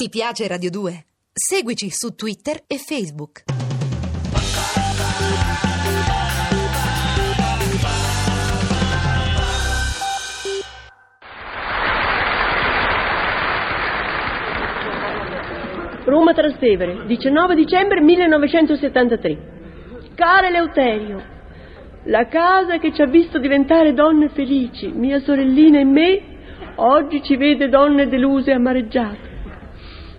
Ti piace Radio 2? Seguici su Twitter e Facebook. Roma Trastevere, 19 dicembre 1973. Cara Eleuterio, la casa che ci ha visto diventare donne felici, mia sorellina e me, oggi ci vede donne deluse e amareggiate.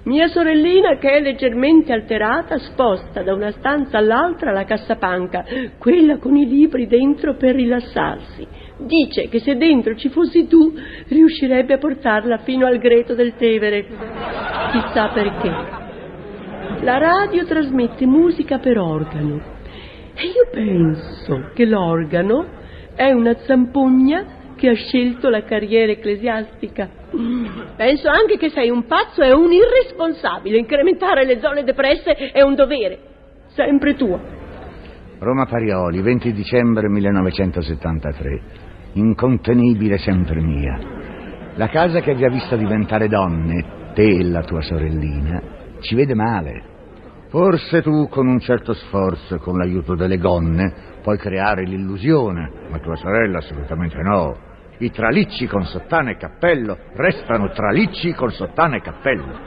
Mia sorellina, che è leggermente alterata, sposta da una stanza all'altra la cassapanca, quella con i libri dentro per rilassarsi. Dice che se dentro ci fossi tu, riuscirebbe a portarla fino al greto del Tevere. Chissà perché. La radio trasmette musica per organo. E io penso che l'organo è una zampogna che ha scelto la carriera ecclesiastica. Penso anche che sei un pazzo e un irresponsabile. Incrementare le zone depresse è un dovere. Sempre tua. Roma Parioli, 20 dicembre 1973. Incontenibile sempre mia. La casa che vi ha visto diventare donne, te e la tua sorellina, ci vede male. Forse tu, con un certo sforzo e con l'aiuto delle gonne, puoi creare l'illusione, ma tua sorella assolutamente no. I tralicci con sottana e cappello restano tralicci con sottana e cappello.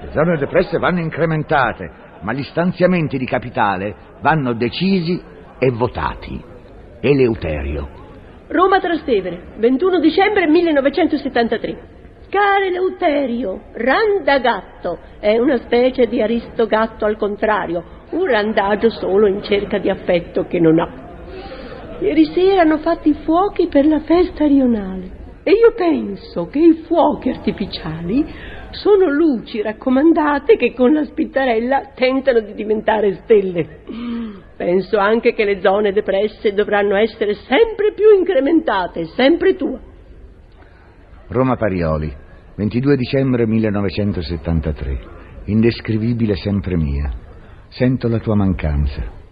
Le zone depresse vanno incrementate, ma gli stanziamenti di capitale vanno decisi e votati. Eleuterio. Roma Trastevere, 21 dicembre 1973. Caro Eleuterio, Randagatto è una specie di aristogatto al contrario, un randagio solo in cerca di affetto che non ha. Ieri sera hanno fatto i fuochi per la festa rionale e io penso che i fuochi artificiali sono luci raccomandate che con la spittarella tentano di diventare stelle. Penso anche che le zone depresse dovranno essere sempre più incrementate, sempre tua. Roma Parioli, 22 dicembre 1973. Indescrivibile sempre mia. Sento la tua mancanza.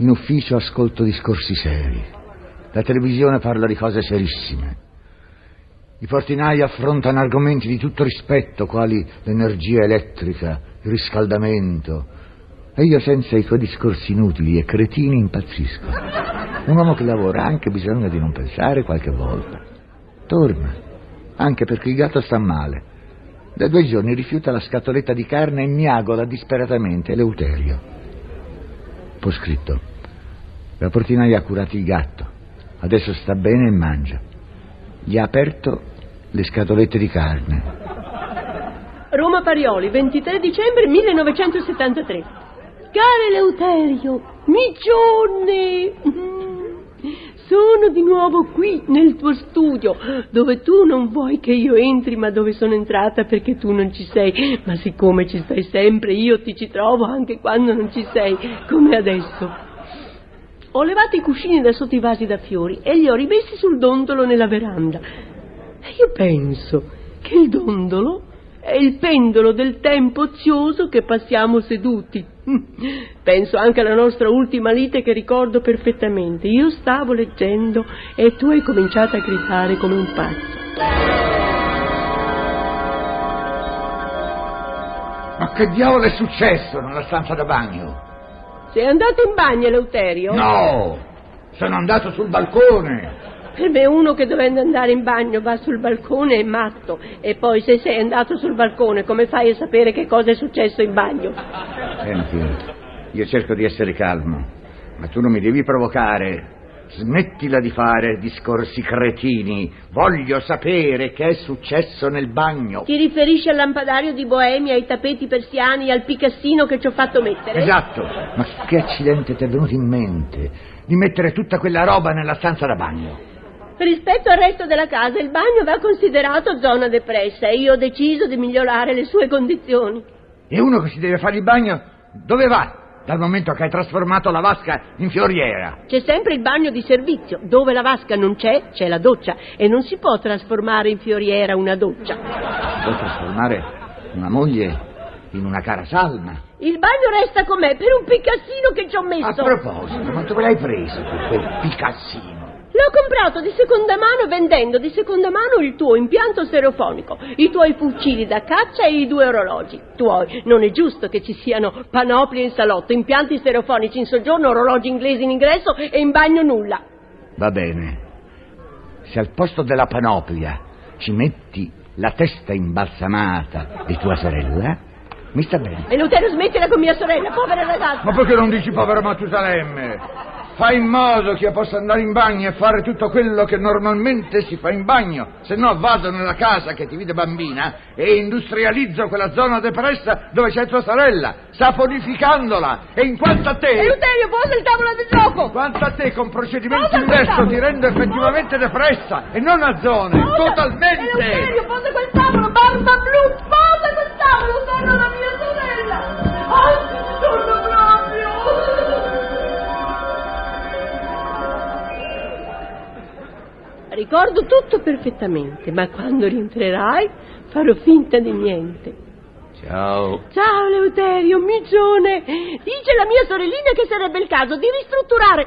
In ufficio ascolto discorsi seri. La televisione parla di cose serissime. I portinai affrontano argomenti di tutto rispetto, quali l'energia elettrica, il riscaldamento. E io senza i tuoi discorsi inutili e cretini impazzisco. Un uomo che lavora ha anche bisogno di non pensare qualche volta. Torna, anche perché il gatto sta male. Da due giorni rifiuta la scatoletta di carne e miagola disperatamente Eleuterio. Poi scritto. La portinaia ha curato il gatto. Adesso sta bene e mangia. Gli ha aperto le scatolette di carne. Roma Parioli, 23 dicembre 1973. Caro Eleuterio, Miccione! Sono di nuovo qui nel tuo studio, dove tu non vuoi che io entri, ma dove sono entrata perché tu non ci sei. Ma siccome ci stai sempre, io ti ci trovo anche quando non ci sei, come adesso. Ho levato i cuscini da sotto i vasi da fiori e li ho rimessi sul dondolo nella veranda. E io penso che il dondolo è il pendolo del tempo ozioso che passiamo seduti. Penso anche alla nostra ultima lite che ricordo perfettamente. Io stavo leggendo e tu hai cominciato a gridare come un pazzo. Ma che diavolo è successo nella stanza da bagno? Sei andato in bagno, Eleuterio? No, sono andato sul balcone. Per me uno che dovendo andare in bagno va sul balcone è matto. E poi se sei andato sul balcone, come fai a sapere che cosa è successo in bagno? Senti, io cerco di essere calmo, ma tu non mi devi provocare. Smettila di fare discorsi cretini. Voglio sapere che è successo nel bagno. Ti riferisci al lampadario di Boemia, ai tappeti persiani, al picassino che ci ho fatto mettere? Esatto. Ma che accidente ti è venuto in mente di mettere tutta quella roba nella stanza da bagno? Rispetto al resto della casa, il bagno va considerato zona depressa e io ho deciso di migliorare le sue condizioni. E uno che si deve fare il bagno, dove va? dal momento che hai trasformato la vasca in fioriera. C'è sempre il bagno di servizio. Dove la vasca non c'è, c'è la doccia. E non si può trasformare in fioriera una doccia. Si può trasformare una moglie in una cara salma. Il bagno resta com'è per un picassino che ci ho messo. A proposito, ma dove l'hai preso quel picassino? L'ho comprato di seconda mano vendendo di seconda mano il tuo impianto stereofonico, i tuoi fucili da caccia e i due orologi tuoi. Non è giusto che ci siano panoplie in salotto, impianti stereofonici in soggiorno, orologi inglesi in ingresso e in bagno nulla. Va bene. Se al posto della panoplia ci metti la testa imbalsamata di tua sorella, mi sta bene. E Lutero smettila con mia sorella, povera ragazza. Ma perché non dici povero Matusalemme? Fai in modo che io possa andare in bagno e fare tutto quello che normalmente si fa in bagno, se no vado nella casa che ti vide bambina e industrializzo quella zona depressa dove c'è tua sorella, saponificandola. E in quanto a te... Eleuterio, posa il tavolo del gioco! In quanto a te con Posa inverso tavolo! ti rendo effettivamente depressa e non a zone, Posa! totalmente. Eleuterio, posa quel tavolo, barba blu, posa quel tavolo, sono la mia Ricordo tutto perfettamente, ma quando rientrerai farò finta di niente. Ciao. Ciao Eleuterio, micione! Dice la mia sorellina che sarebbe il caso di ristrutturare.